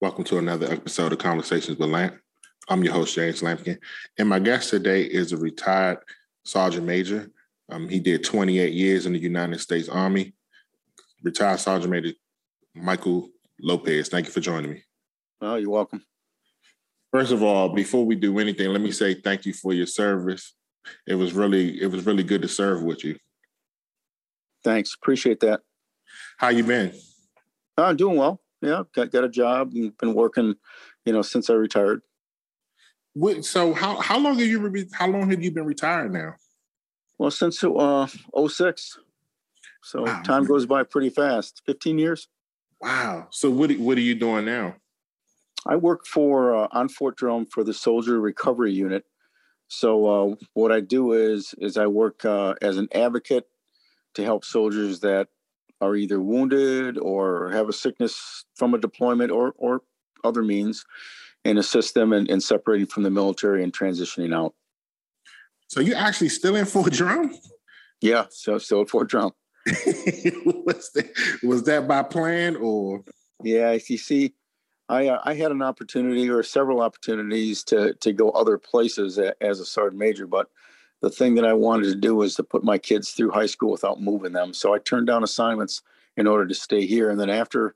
Welcome to another episode of Conversations with Lamp. I'm your host, James Lampkin. And my guest today is a retired Sergeant Major. Um, he did 28 years in the United States Army. Retired Sergeant Major Michael Lopez. Thank you for joining me. Oh, you're welcome. First of all, before we do anything, let me say thank you for your service. It was really, it was really good to serve with you. Thanks. Appreciate that. How you been? Oh, I'm doing well. Yeah, got got a job and been working, you know, since I retired. So how how long have you been, how long have you been retired now? Well, since uh 06. So wow. time goes by pretty fast. 15 years. Wow. So what what are you doing now? I work for uh, on Fort Drum for the Soldier Recovery Unit. So uh, what I do is is I work uh, as an advocate to help soldiers that are either wounded or have a sickness from a deployment or or other means, and assist them in, in separating from the military and transitioning out. So you actually still in Fort Drum? Yeah, so still at Fort Drum. was, that, was that by plan or? Yeah, you see, I uh, I had an opportunity or several opportunities to to go other places as a sergeant major, but the thing that I wanted to do was to put my kids through high school without moving them. So I turned down assignments in order to stay here. And then after,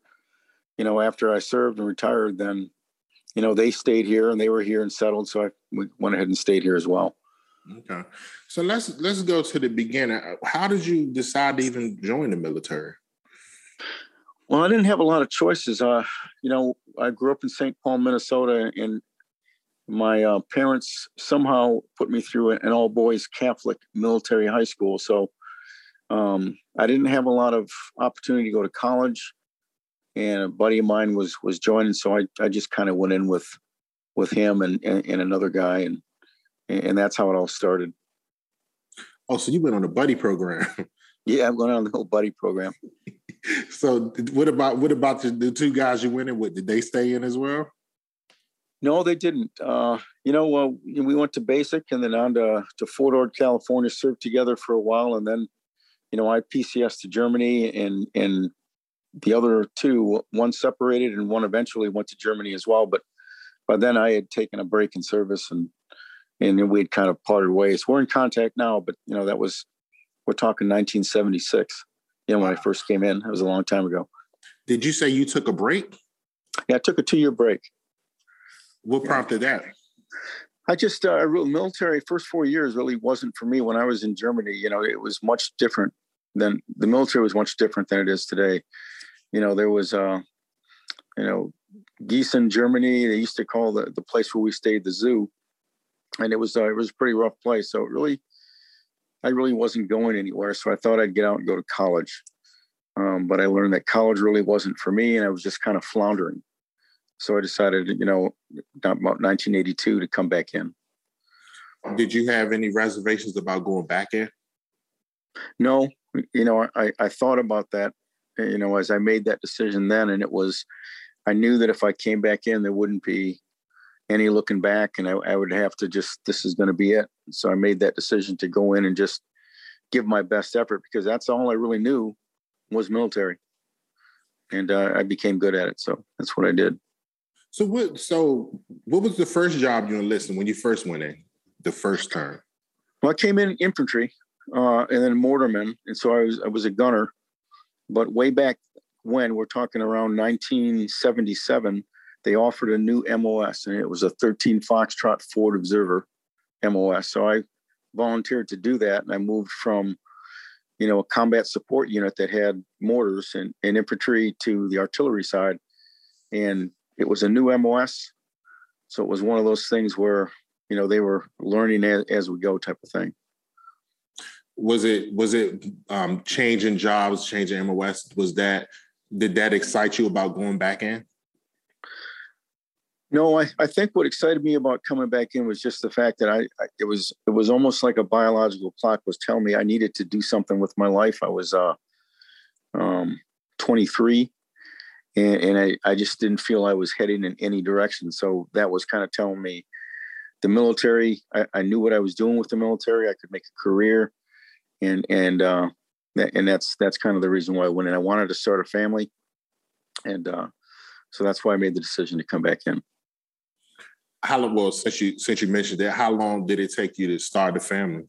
you know, after I served and retired, then, you know, they stayed here and they were here and settled. So I we went ahead and stayed here as well. Okay. So let's let's go to the beginning. How did you decide to even join the military? Well, I didn't have a lot of choices. Uh, you know, I grew up in St. Paul, Minnesota, and my uh, parents somehow put me through an all boys Catholic military high school. So um, I didn't have a lot of opportunity to go to college. And a buddy of mine was was joining, so I, I just kind of went in with with him and, and, and another guy, and and that's how it all started. Oh, so you went on a buddy program? yeah, I'm going on the whole buddy program. so what about what about the, the two guys you went in with? Did they stay in as well? No, they didn't. Uh, you know, uh, we went to basic and then on to, to Fort Ord, California, served together for a while. And then, you know, I PCS to Germany and, and the other two, one separated and one eventually went to Germany as well. But by then I had taken a break in service and, and we had kind of parted ways. We're in contact now, but you know, that was, we're talking 1976, you know, when I first came in, it was a long time ago. Did you say you took a break? Yeah, I took a two year break. What prompted that? I just uh, military first four years really wasn't for me. When I was in Germany, you know, it was much different than the military was much different than it is today. You know, there was, uh, you know, Gießen, Germany. They used to call the, the place where we stayed the zoo, and it was uh, it was a pretty rough place. So it really, I really wasn't going anywhere. So I thought I'd get out and go to college, um, but I learned that college really wasn't for me, and I was just kind of floundering. So I decided, you know, 1982 to come back in. Did you have any reservations about going back in? No, you know, I, I thought about that, you know, as I made that decision then, and it was, I knew that if I came back in, there wouldn't be any looking back, and I, I would have to just, this is going to be it. So I made that decision to go in and just give my best effort because that's all I really knew was military, and uh, I became good at it. So that's what I did. So what? So what was the first job you enlisted when you first went in? The first time. Well, I came in infantry, uh, and then mortarman, and so I was I was a gunner. But way back when we're talking around 1977, they offered a new MOS, and it was a 13 Foxtrot Forward Observer MOS. So I volunteered to do that, and I moved from you know a combat support unit that had mortars and, and infantry to the artillery side and it was a new MOS, so it was one of those things where you know they were learning as, as we go type of thing. Was it was it um, changing jobs, changing MOS? Was that did that excite you about going back in? No, I, I think what excited me about coming back in was just the fact that I, I, it was it was almost like a biological clock was telling me I needed to do something with my life. I was uh, um, 23 and, and I, I just didn't feel I was heading in any direction. So that was kind of telling me the military. I, I knew what I was doing with the military. I could make a career, and and uh, that, and that's that's kind of the reason why I went in. I wanted to start a family, and uh, so that's why I made the decision to come back in. How long? Well, since you since you mentioned that, how long did it take you to start a family?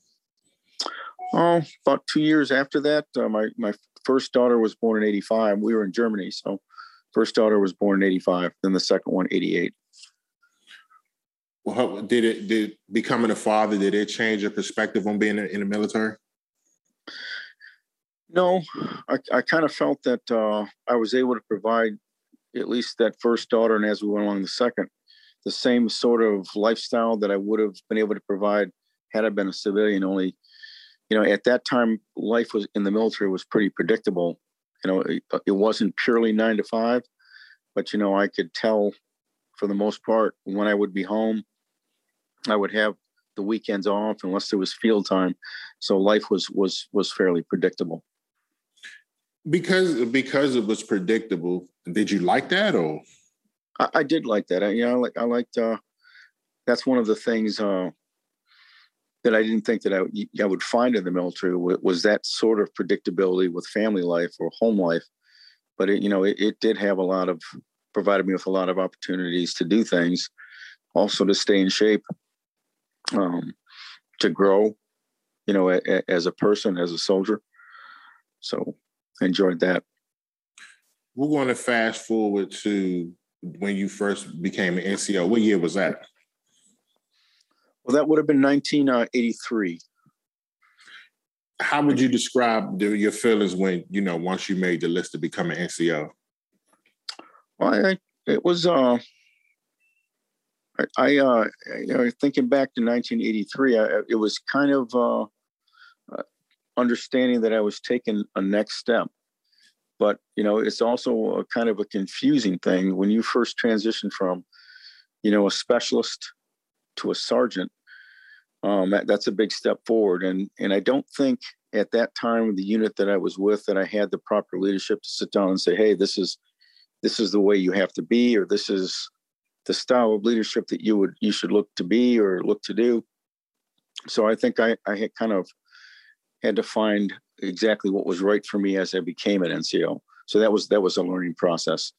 Oh, about two years after that, uh, my my first daughter was born in '85. We were in Germany, so first daughter was born in '85. Then the second one, '88. Well, how, did it did becoming a father did it change your perspective on being in the military? No, I, I kind of felt that uh, I was able to provide at least that first daughter, and as we went along the second, the same sort of lifestyle that I would have been able to provide had I been a civilian. Only, you know, at that time, life was in the military was pretty predictable. You know, it, it wasn't purely nine to five, but you know, I could tell for the most part when I would be home. I would have the weekends off unless there was field time, so life was was was fairly predictable. Because because it was predictable did you like that or? I, I did like that. I, you know I like i liked uh that's one of the things uh that i didn't think that i, I would find in the military was that sort of predictability with family life or home life but it, you know it, it did have a lot of provided me with a lot of opportunities to do things also to stay in shape um to grow you know a, a, as a person as a soldier so enjoyed that. We're going to fast forward to when you first became an NCO. What year was that? Well, that would have been 1983. How would you describe the, your feelings when you know once you made the list to become an NCO? Well, I, it was uh, I, I uh, you know, thinking back to 1983, I, it was kind of uh, understanding that I was taking a next step. But you know, it's also a kind of a confusing thing when you first transition from, you know, a specialist to a sergeant. Um, that, that's a big step forward, and and I don't think at that time the unit that I was with that I had the proper leadership to sit down and say, hey, this is this is the way you have to be, or this is the style of leadership that you would you should look to be or look to do. So I think I I kind of had to find exactly what was right for me as I became an NCO. So that was that was a learning process.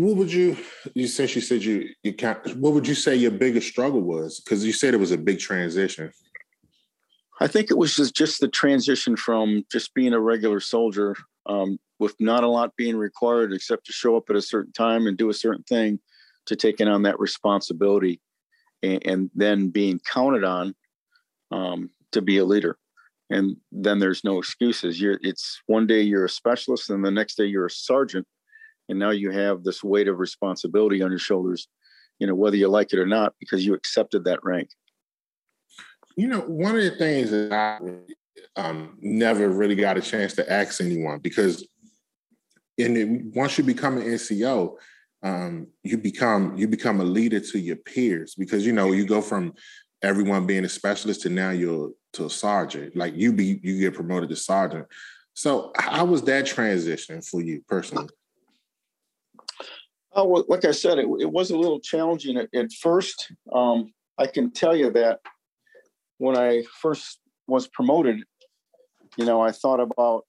What would you you since you said you you can't what would you say your biggest struggle was? Because you said it was a big transition. I think it was just, just the transition from just being a regular soldier um, with not a lot being required except to show up at a certain time and do a certain thing to taking on that responsibility and, and then being counted on um, to be a leader and then there's no excuses you're it's one day you're a specialist and the next day you're a sergeant and now you have this weight of responsibility on your shoulders you know whether you like it or not because you accepted that rank you know one of the things that i um, never really got a chance to ask anyone because in once you become an nco um, you become you become a leader to your peers because you know you go from everyone being a specialist and now you're to a sergeant. Like you be you get promoted to sergeant. So how was that transition for you personally? Oh, well, like I said, it, it was a little challenging at, at first. Um, I can tell you that when I first was promoted, you know, I thought about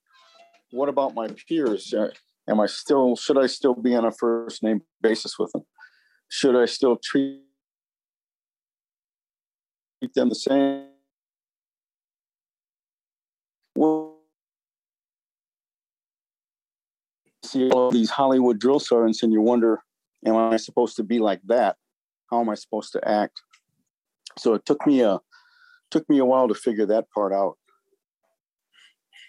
what about my peers? Uh, am I still, should I still be on a first name basis with them? Should I still treat them the same? Well, see all these Hollywood drill sergeants, and you wonder, am I supposed to be like that? How am I supposed to act? So it took me a took me a while to figure that part out.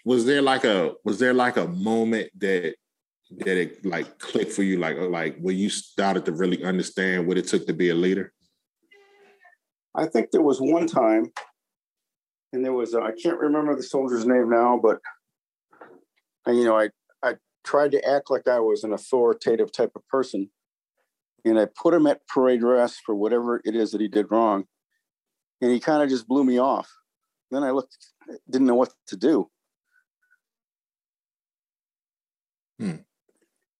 Was there like a was there like a moment that that it like clicked for you, like like where you started to really understand what it took to be a leader? I think there was one time, and there was I can't remember the soldier's name now, but and, you know I I tried to act like I was an authoritative type of person, and I put him at parade rest for whatever it is that he did wrong, and he kind of just blew me off. Then I looked, didn't know what to do. Hmm.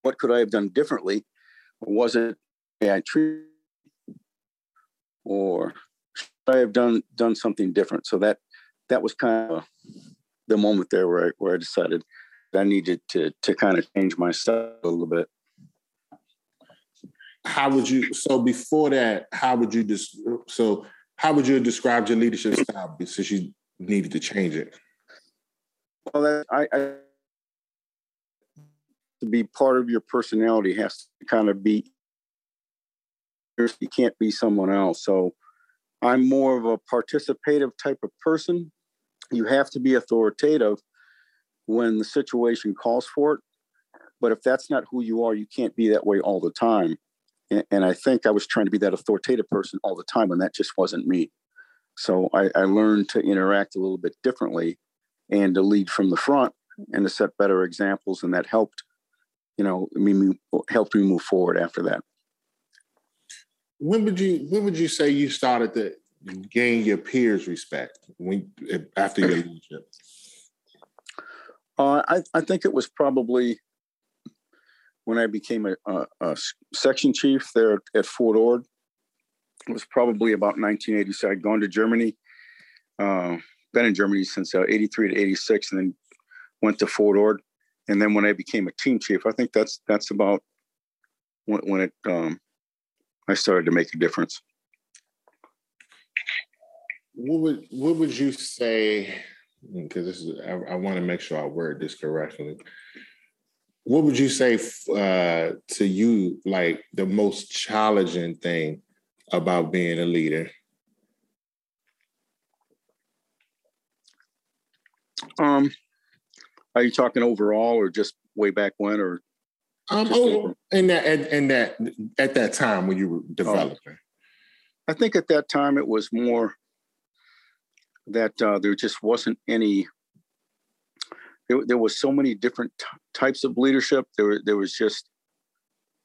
What could I have done differently? Was it I treated or should I have done done something different. So that that was kind of the moment there where I, where I decided I needed to to kind of change my style a little bit. how would you? So before that, how would you just? So how would you describe your leadership style since you needed to change it? Well, that, I, I to be part of your personality has to kind of be. You can't be someone else. So I'm more of a participative type of person. You have to be authoritative when the situation calls for it. But if that's not who you are, you can't be that way all the time. And, and I think I was trying to be that authoritative person all the time, and that just wasn't me. So I, I learned to interact a little bit differently and to lead from the front and to set better examples. And that helped, you know, me helped me move forward after that. When would you when would you say you started to gain your peers' respect when after your leadership? Uh, I, I think it was probably when I became a, a, a, section chief there at Fort Ord. It was probably about 1980. So I'd gone to Germany, uh, been in Germany since uh, 83 to 86, and then went to Fort Ord. And then when I became a team chief, I think that's that's about when, when it um, I started to make a difference. What would what would you say? Because this is I, I want to make sure I word this correctly what would you say uh, to you like the most challenging thing about being a leader um are you talking overall or just way back when or um oh, in that in that at that time when you were oh. developing oh. i think at that time it was more that uh, there just wasn't any there, there was so many different t- types of leadership. There, there was just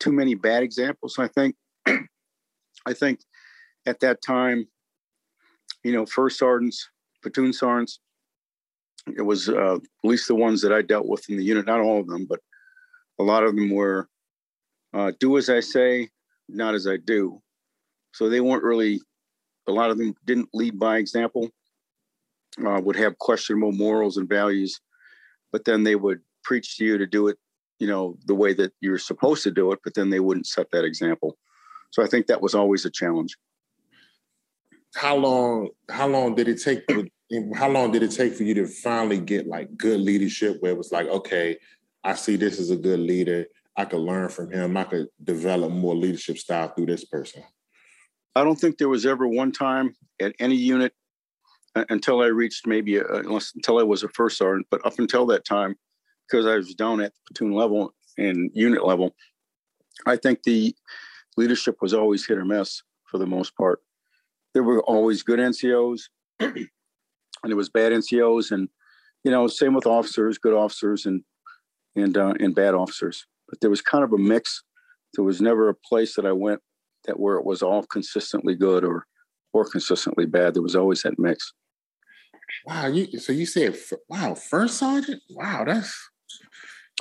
too many bad examples. I think, I think at that time, you know, first sergeants, platoon sergeants, it was uh, at least the ones that I dealt with in the unit. Not all of them, but a lot of them were uh, do as I say, not as I do. So they weren't really. A lot of them didn't lead by example. Uh, would have questionable morals and values but then they would preach to you to do it, you know, the way that you're supposed to do it, but then they wouldn't set that example. So I think that was always a challenge. How long? How long did it take? how long did it take for you to finally get like good leadership, where it was like, okay, I see this as a good leader. I could learn from him. I could develop more leadership style through this person. I don't think there was ever one time at any unit until I reached maybe a, until I was a first sergeant. But up until that time, because I was down at platoon level and unit level, I think the leadership was always hit or miss for the most part. There were always good NCOs, and there was bad NCOs, and you know, same with officers, good officers and and uh, and bad officers. But there was kind of a mix. There was never a place that I went that where it was all consistently good or or consistently bad. There was always that mix. Wow, you so you said wow, first sergeant? Wow, that's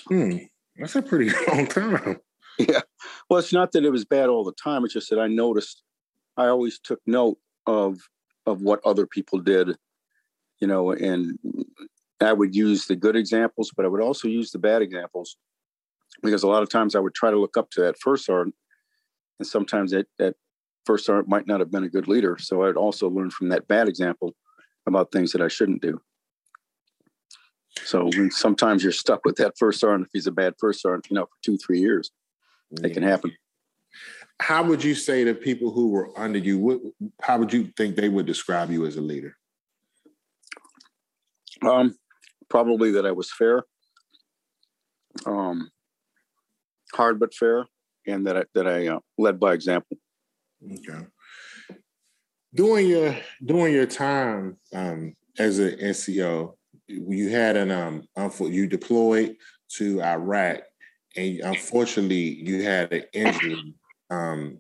hmm, that's a pretty long time. Yeah. Well, it's not that it was bad all the time. It's just that I noticed I always took note of of what other people did, you know, and I would use the good examples, but I would also use the bad examples because a lot of times I would try to look up to that first sergeant, and sometimes that that first sergeant might not have been a good leader. So I'd also learn from that bad example about things that I shouldn't do. So sometimes you're stuck with that first sergeant if he's a bad first sergeant, you know, for two, three years. It can happen. How would you say to people who were under you, what, how would you think they would describe you as a leader? Um, probably that I was fair, um, hard but fair, and that I, that I uh, led by example. Okay. During your during your time um, as an NCO, you had an um you deployed to Iraq, and unfortunately you had an injury. Um,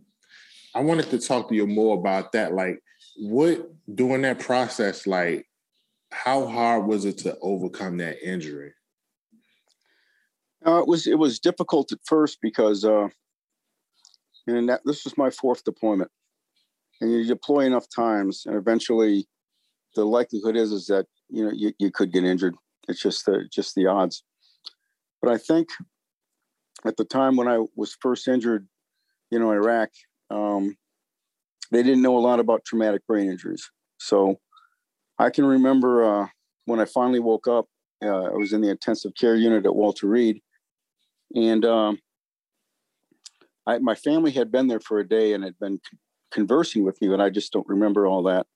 I wanted to talk to you more about that. Like, what during that process, like, how hard was it to overcome that injury? Uh, it was it was difficult at first because uh, and that, this was my fourth deployment. And you deploy enough times, and eventually, the likelihood is is that you know you, you could get injured. It's just the just the odds. But I think at the time when I was first injured, you know, Iraq, um, they didn't know a lot about traumatic brain injuries. So I can remember uh, when I finally woke up, uh, I was in the intensive care unit at Walter Reed, and um, I, my family had been there for a day and had been conversing with me, but I just don't remember all that.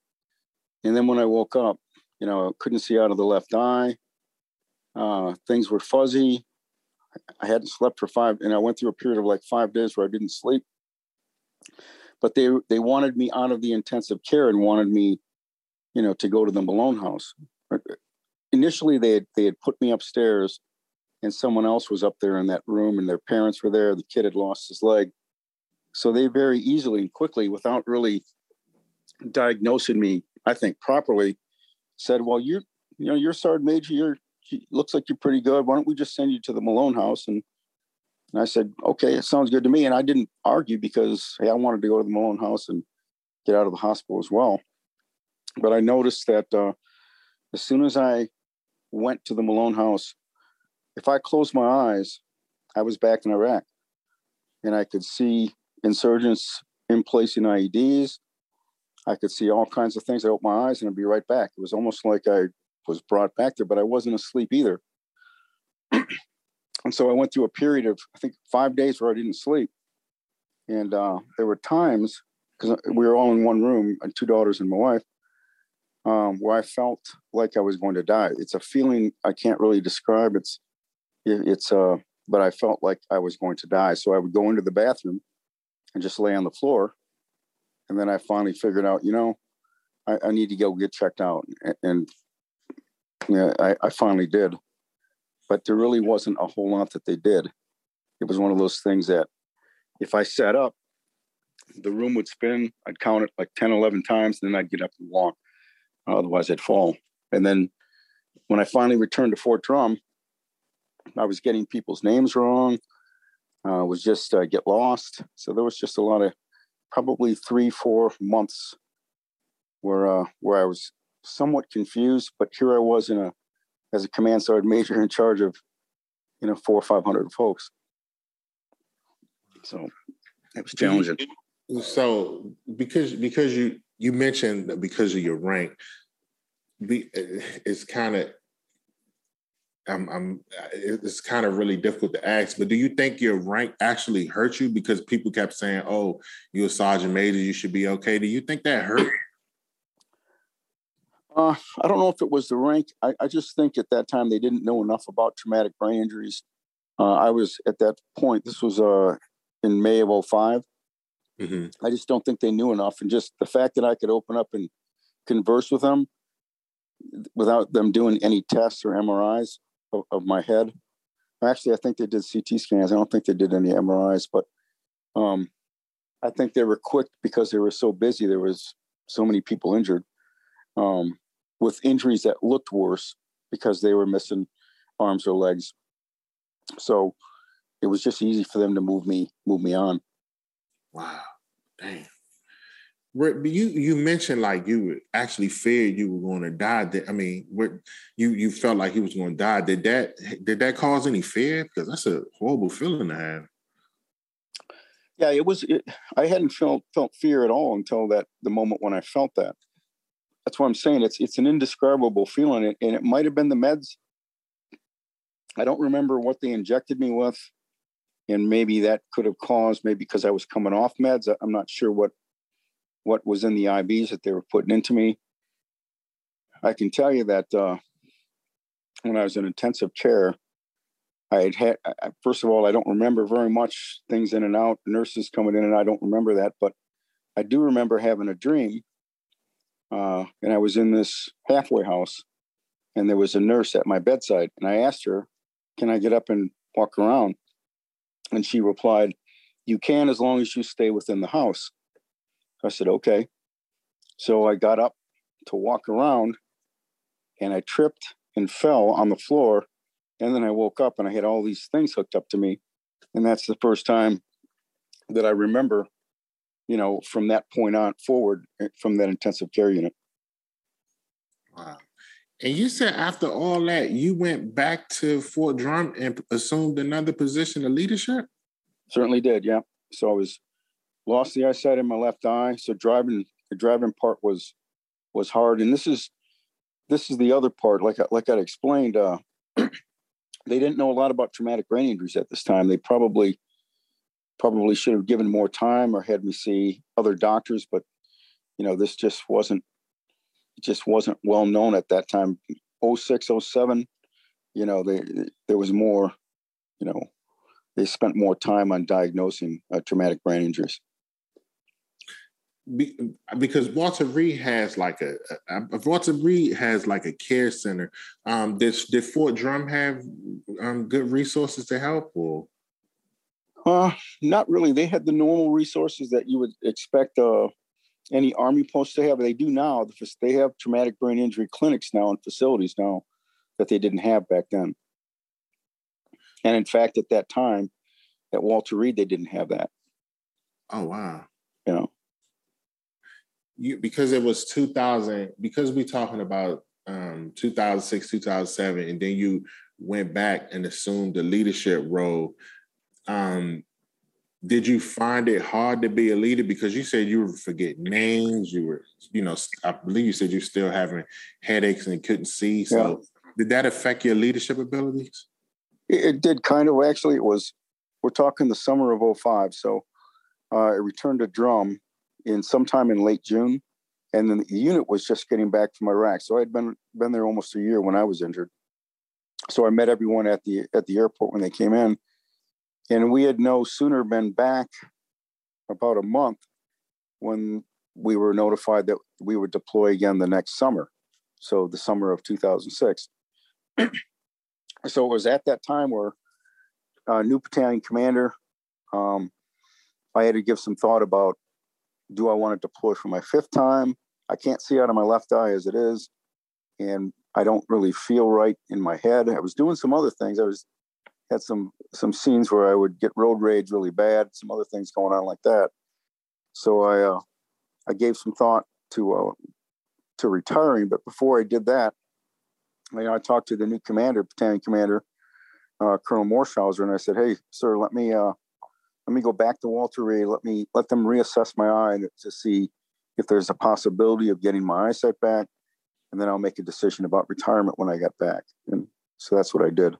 And then when I woke up, you know, I couldn't see out of the left eye. Uh, things were fuzzy. I hadn't slept for five, and I went through a period of like five days where I didn't sleep. But they they wanted me out of the intensive care and wanted me, you know, to go to the Mologne house. Initially, they had they had put me upstairs, and someone else was up there in that room, and their parents were there. The kid had lost his leg, so they very easily and quickly, without really diagnosing me, I think properly, said, "Well, you're you know you're sergeant major. You're looks like you're pretty good. Why don't we just send you to the Mologne house?" And, and I said, "Okay, it sounds good to me." And I didn't argue because hey, I wanted to go to the Mologne house and get out of the hospital as well. But I noticed that uh, as soon as I went to the Mologne house, if I closed my eyes, I was back in Iraq, and I could see insurgents in placing IEDs. I could see all kinds of things. I opened my eyes and I'd be right back. It was almost like I was brought back there, but I wasn't asleep either. and so I went through a period of, I think, five days where I didn't sleep. And uh, there were times, because we were all in one room, and two daughters and my wife, um, where I felt like I was going to die. It's a feeling I can't really describe. It's, it's, uh, but I felt like I was going to die. So I would go into the bathroom and just lay on the floor. And then I finally figured out, you know, I, I need to go get checked out. And, and yeah, I, I finally did. But there really wasn't a whole lot that they did. It was one of those things that if I sat up, the room would spin. I'd count it like 10, 11 times, and then I'd get up and walk. Otherwise, I'd fall. And then when I finally returned to Fort Drum, I was getting people's names wrong uh, was just uh, get lost. So there was just a lot of probably three, four months where uh, where I was somewhat confused. But here I was in a as a command sergeant major in charge of you know four or five hundred folks. So it was challenging. So because because you you mentioned because of your rank, be, it's kind of I'm, I'm it's kind of really difficult to ask, but do you think your rank actually hurt you because people kept saying, "Oh, you're a sergeant major, you should be okay." Do you think that hurt? Uh, I don't know if it was the rank. I, I, just think at that time they didn't know enough about traumatic brain injuries. Uh, I was at that point. This was uh, in May of 5 mm-hmm. I just don't think they knew enough, and just the fact that I could open up and converse with them without them doing any tests or MRIs of, of, my head. Actually, I think they did CT scans. I don't think they did any MRIs, but um, I think they were quick because they were so busy. There was so many people injured um, with injuries that looked worse because they were missing arms or legs. So it was just easy for them to move me move me on. Wow, damn you you mentioned like you actually feared you were going to die. That I mean, you you felt like he was going to die. Did that did that cause any fear? Because that's a horrible feeling to have. Yeah, it was. It, I hadn't felt felt fear at all until that the moment when I felt that. That's what I'm saying. It's it's an indescribable feeling, and it might have been the meds. I don't remember what they injected me with, and maybe that could have caused maybe because I was coming off meds. I'm not sure what what was in the IVs that they were putting into me. I can tell you that uh, when I was in intensive care, I had had, first of all, I don't remember very much things in and out, nurses coming in, and I don't remember that, but I do remember having a dream. Uh, and I was in this halfway house, and there was a nurse at my bedside. And I asked her, Can I get up and walk around? And she replied, You can as long as you stay within the house. I said, okay. So I got up to walk around and I tripped and fell on the floor. And then I woke up and I had all these things hooked up to me. And that's the first time that I remember, you know, from that point on forward eh, from that intensive care unit. Wow. And you said after all that, you went back to Fort Drum and assumed another position of leadership? Certainly did, yeah. So I was lost the eyesight in my left eye. So driving the driving part was was hard. And this is this is the other part. Like like I explained, uh, they didn't know a lot about traumatic brain injuries at this time. They probably probably should have given more time or had me see other doctors, but you know this just wasn't it just wasn't well known at that time. 06, 07, you know, they, there was more, you know, they spent more time on diagnosing uh, traumatic brain injuries. Be, because Walter Reed has like a, a, Walter Reed has like a care center. Um, did did Fort Drum have um, good resources to help or? Uh, not really. They had the normal resources that you would expect uh, any army posts to have. They do now. They have traumatic brain injury clinics now and facilities now that they didn't have back then. And in fact, at that time, at Walter Reed, they didn't have that. Oh wow! You know, you because it was 2000. Because we're talking about um, 2006, 2007, and then you went back and assumed the leadership role. Um, did you find it hard to be a leader because you said you were forgetting names you were you know i believe you said you're still having headaches and couldn't see so yeah. did that affect your leadership abilities it did kind of actually it was we're talking the summer of 05 so uh, i returned to drum in sometime in late june and then the unit was just getting back from iraq so i'd been been there almost a year when i was injured so i met everyone at the at the airport when they came in and we had no sooner been back about a month when we were notified that we would deploy again the next summer. So the summer of 2006. so it was at that time where a new battalion commander, um, I had to give some thought about do I want to deploy for my fifth time? I can't see out of my left eye as it is. And I don't really feel right in my head. I was doing some other things. I was had some some scenes where I would get road rage really bad, some other things going on like that. So I uh, I gave some thought to uh, to retiring, but before I did that, you know, I talked to the new commander, battalion commander, uh, Colonel Morshauser, and I said, "Hey, sir, let me uh, let me go back to Walter Reed. Let me let them reassess my eye to see if there's a possibility of getting my eyesight back, and then I'll make a decision about retirement when I get back." And so that's what I did.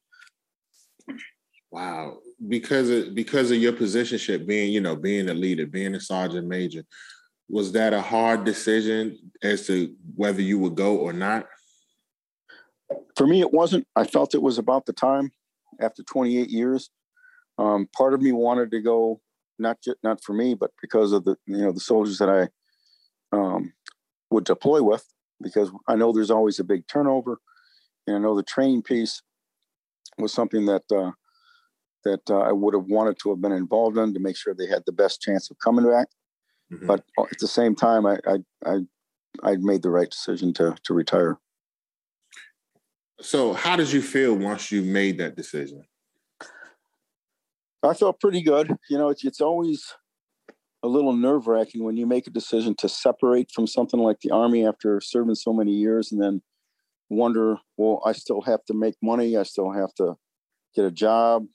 Wow, because of because of your positionship, being you know being a leader, being a sergeant major, was that a hard decision as to whether you would go or not? For me, it wasn't. I felt it was about the time after 28 years. Um, part of me wanted to go, not just not for me, but because of the you know the soldiers that I um, would deploy with, because I know there's always a big turnover, and I know the training piece was something that uh, that uh, I would have wanted to have been involved in to make sure they had the best chance of coming back. Mm-hmm. But uh, at the same time, I, I I I made the right decision to to retire. So, how did you feel once you made that decision? I felt pretty good. You know, it's it's always a little nerve wracking when you make a decision to separate from something like the army after serving so many years, and then wonder, well, I still have to make money. I still have to get a job.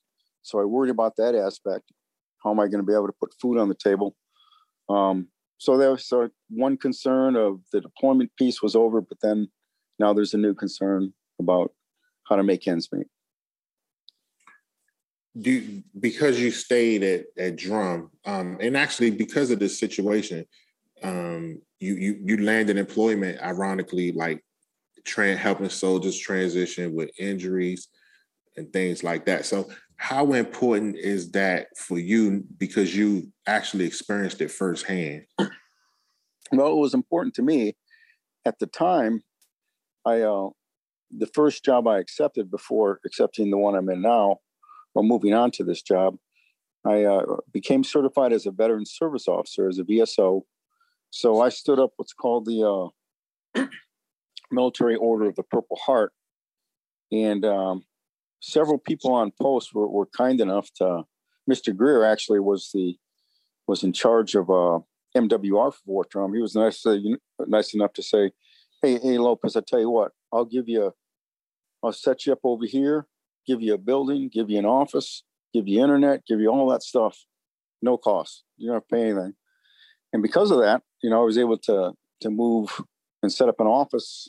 So I worried about that aspect. How am I going to be able to put food on the table? Um, so there was uh, one concern of the deployment piece was over, but then now there's a new concern about how to make ends meet. Do because you stayed at at Drum, um, and actually because of this situation, um, you you you landed employment. Ironically, like helping soldiers transition with injuries and things like that. So, how important is that for you because you actually experienced it firsthand? Well, it was important to me at the time. I uh, the first job I accepted before accepting the one I'm in now, or moving on to this job, I uh, became certified as a veteran service officer as a VSO. So I stood up what's called the uh, Military Order of the Purple Heart. And um, several people on post were, were kind enough to, Mr. Greer actually was the, was in charge of uh, MWR for Fort Drum. He was nice, nice enough to say, hey, hey, Lopez, I tell you what, I'll give you, I'll set you up over here, give you a building, give you an office, give you internet, give you all that stuff. no cost. You don't have to pay anything. And because of that, you know, I was able to to move and set up an office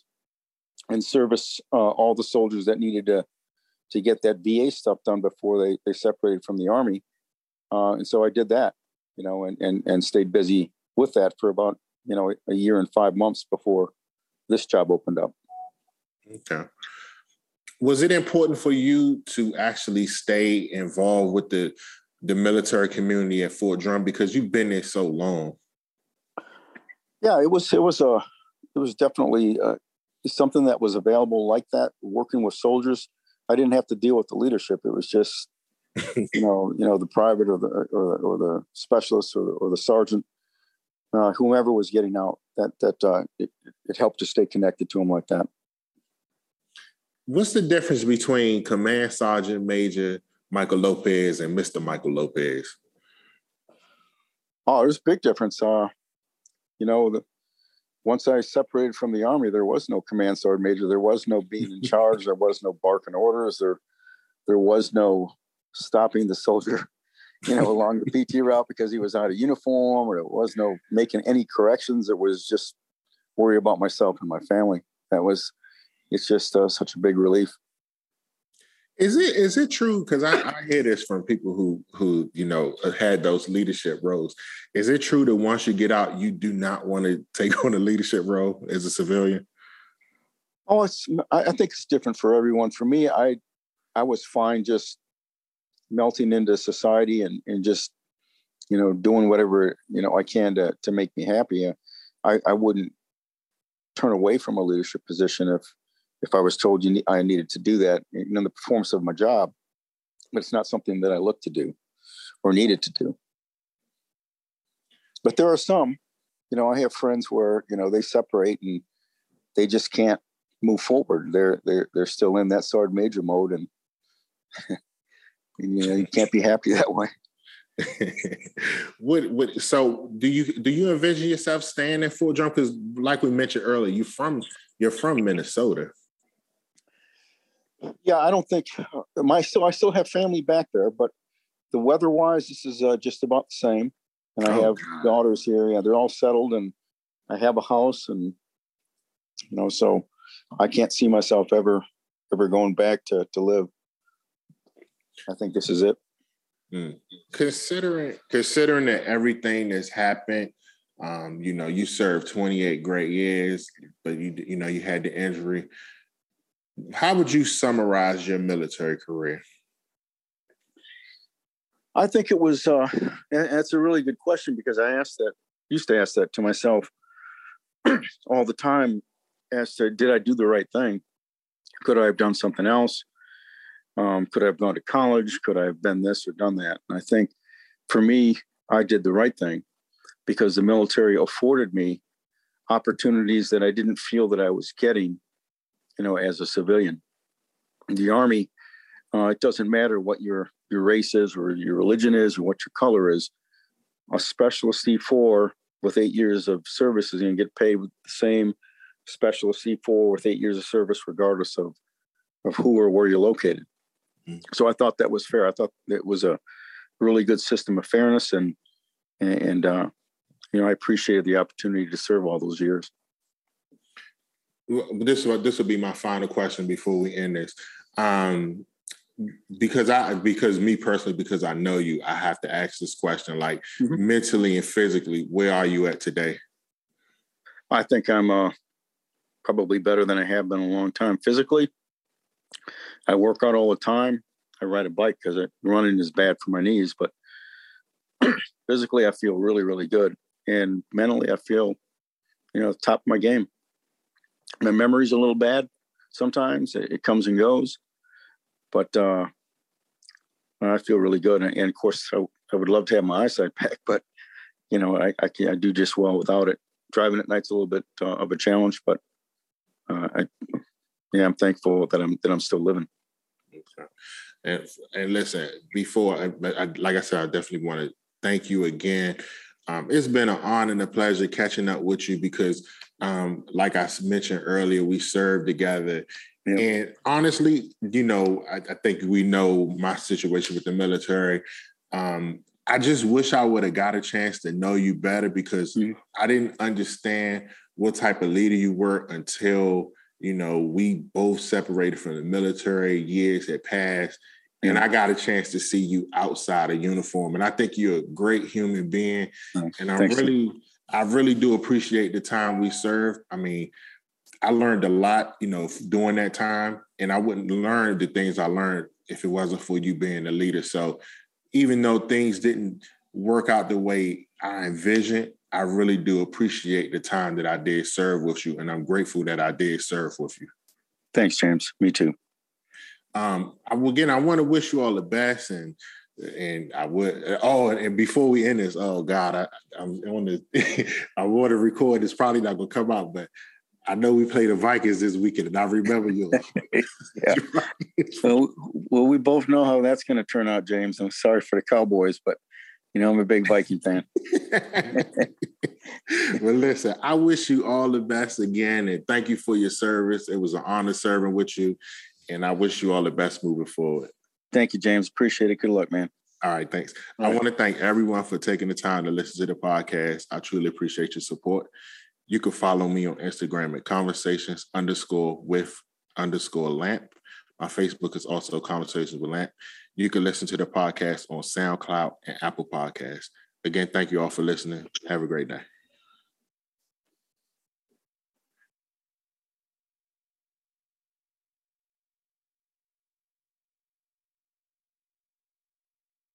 and service uh, all the soldiers that needed to to get that VA stuff done before they they separated from the army. Uh, and so I did that, you know, and and and stayed busy with that for about you know a year and five months before this job opened up. Okay. Was it important for you to actually stay involved with the the military community at Fort Drum because you've been there so long? Yeah, it was it was a it was definitely uh, something that was available like that. Working with soldiers, I didn't have to deal with the leadership. It was just you know you know the private or the or, or the specialist or the, or the sergeant, uh, whomever was getting out. That that uh, it, it helped to stay connected to them like that. What's the difference between Command Sergeant Major Michael Lopez and Mr. Michael Lopez? Oh, there's a big difference. Uh, you know, the, once I separated from the army, there was no command sergeant major. There was no being in charge. there was no barking orders. There, there was no stopping the soldier, you know, along the PT route because he was out of uniform, or there was no making any corrections. It was just worry about myself and my family. That was, it's just uh, such a big relief. Is it is it true? Because I, I, hear this from people who who you know had those leadership roles. Is it true that once you get out, you do not want to take on a leadership role as a civilian? Oh, it's I think it's different for everyone. For me, I I was fine just melting into society and and just you know doing whatever you know I can to to make me happy. I I wouldn't turn away from a leadership position if if I was told you need, I needed to do that in the performance of my job, but it's not something that I look to do or needed to do. But there are some, you know, I have friends where you know they separate and they just can't move forward. They're they're they're still in that sergeant major mode, and, and you know you can't be happy that way. what what so do you do you envision yourself staying in Fort Drum? Because like we mentioned earlier, you from you're from Minnesota. Yeah, I don't think my still I still have family back there, but the weather wise, this is uh, just about the same. And I oh, have God. daughters here. Yeah, they're all settled, and I have a house, and you know, so I can't see myself ever ever going back to to live. I think this is it. Mm. Considering considering that everything that's happened, um, you know, you served 28 great years, but you you know you had the injury. How would you summarize your military career? I think it was. Uh, that's a really good question because I asked that. Used to ask that to myself all the time. As to did I do the right thing? Could I have done something else? Um, could I have gone to college? Could I have been this or done that? And I think for me, I did the right thing because the military afforded me opportunities that I didn't feel that I was getting you know, as a civilian. In the army, uh, it doesn't matter what your your race is or your religion is or what your color is. A specialist E4 with eight years of service is going to get paid with the same specialist E4 with eight years of service, regardless of of who or where you're located. Mm-hmm. So I thought that was fair. I thought it was a really good system of fairness, and and uh, you know I appreciated the opportunity to serve all those years this this will be my final question before we end this. Um, because I because me personally, because I know you, I have to ask this question. Like mm-hmm. mentally and physically, where are you at today? I think I'm uh, probably better than I have been a long time. Physically, I work out all the time. I ride a bike because running is bad for my knees, but physically, I feel really, really good, and mentally, I feel, you know, top of my game my memory's a little bad sometimes. It, it comes and goes, but uh, I feel really good. And, and of course, I, I, would love to have my eyesight back, but you know, I, I, I do just well without it. Driving at night's a little bit uh, of a challenge, but uh, I, yeah, I'm thankful that I'm that I'm still living. And and listen, before I, I, like I said, I definitely want to thank you again. Um, it's been an honor and a pleasure catching up with you because um, like I mentioned earlier, we served together. And honestly, you know, I, I, think we know my situation with the military. Um, I just wish I would have got a chance to know you better because mm-hmm. I didn't understand what type of leader you were until you know we both separated from the military. Years had passed, and mm-hmm. I got a chance to see you outside of uniform. And I think you're a great human being, and I Thanks. really, I really do appreciate the time we served. I mean, I learned a lot, you know, during that time, and I wouldn't learn the things I learned if it wasn't for you being a leader. So even though things didn't work out the way I envisioned, I really do appreciate the time that I did serve with you, and I'm grateful that I did serve with you. Thanks, James. Me too. Um, I, again, I want to wish you all the best, and and I would. Oh, and before we end this, oh God, I, I'm on the. I want to record. It's probably not going to come out, but I know we played the Vikings this weekend, and I remember you. yeah. well, well, we both know how that's going to turn out, James. I'm sorry for the Cowboys, but you know I'm a big Viking fan. well, listen, I wish you all the best again, and thank you for your service. It was an honor serving with you, and I wish you all the best moving forward. Thank you, James. Appreciate it. Good luck, man. All right, thanks. All I right. want to thank everyone for taking the time to listen to the podcast. I truly appreciate your support. You can follow me on Instagram at conversations underscore with underscore lamp. My Facebook is also Conversations with Lamp. You can listen to the podcast on SoundCloud and Apple Podcasts. Again, thank you all for listening. Have a great day.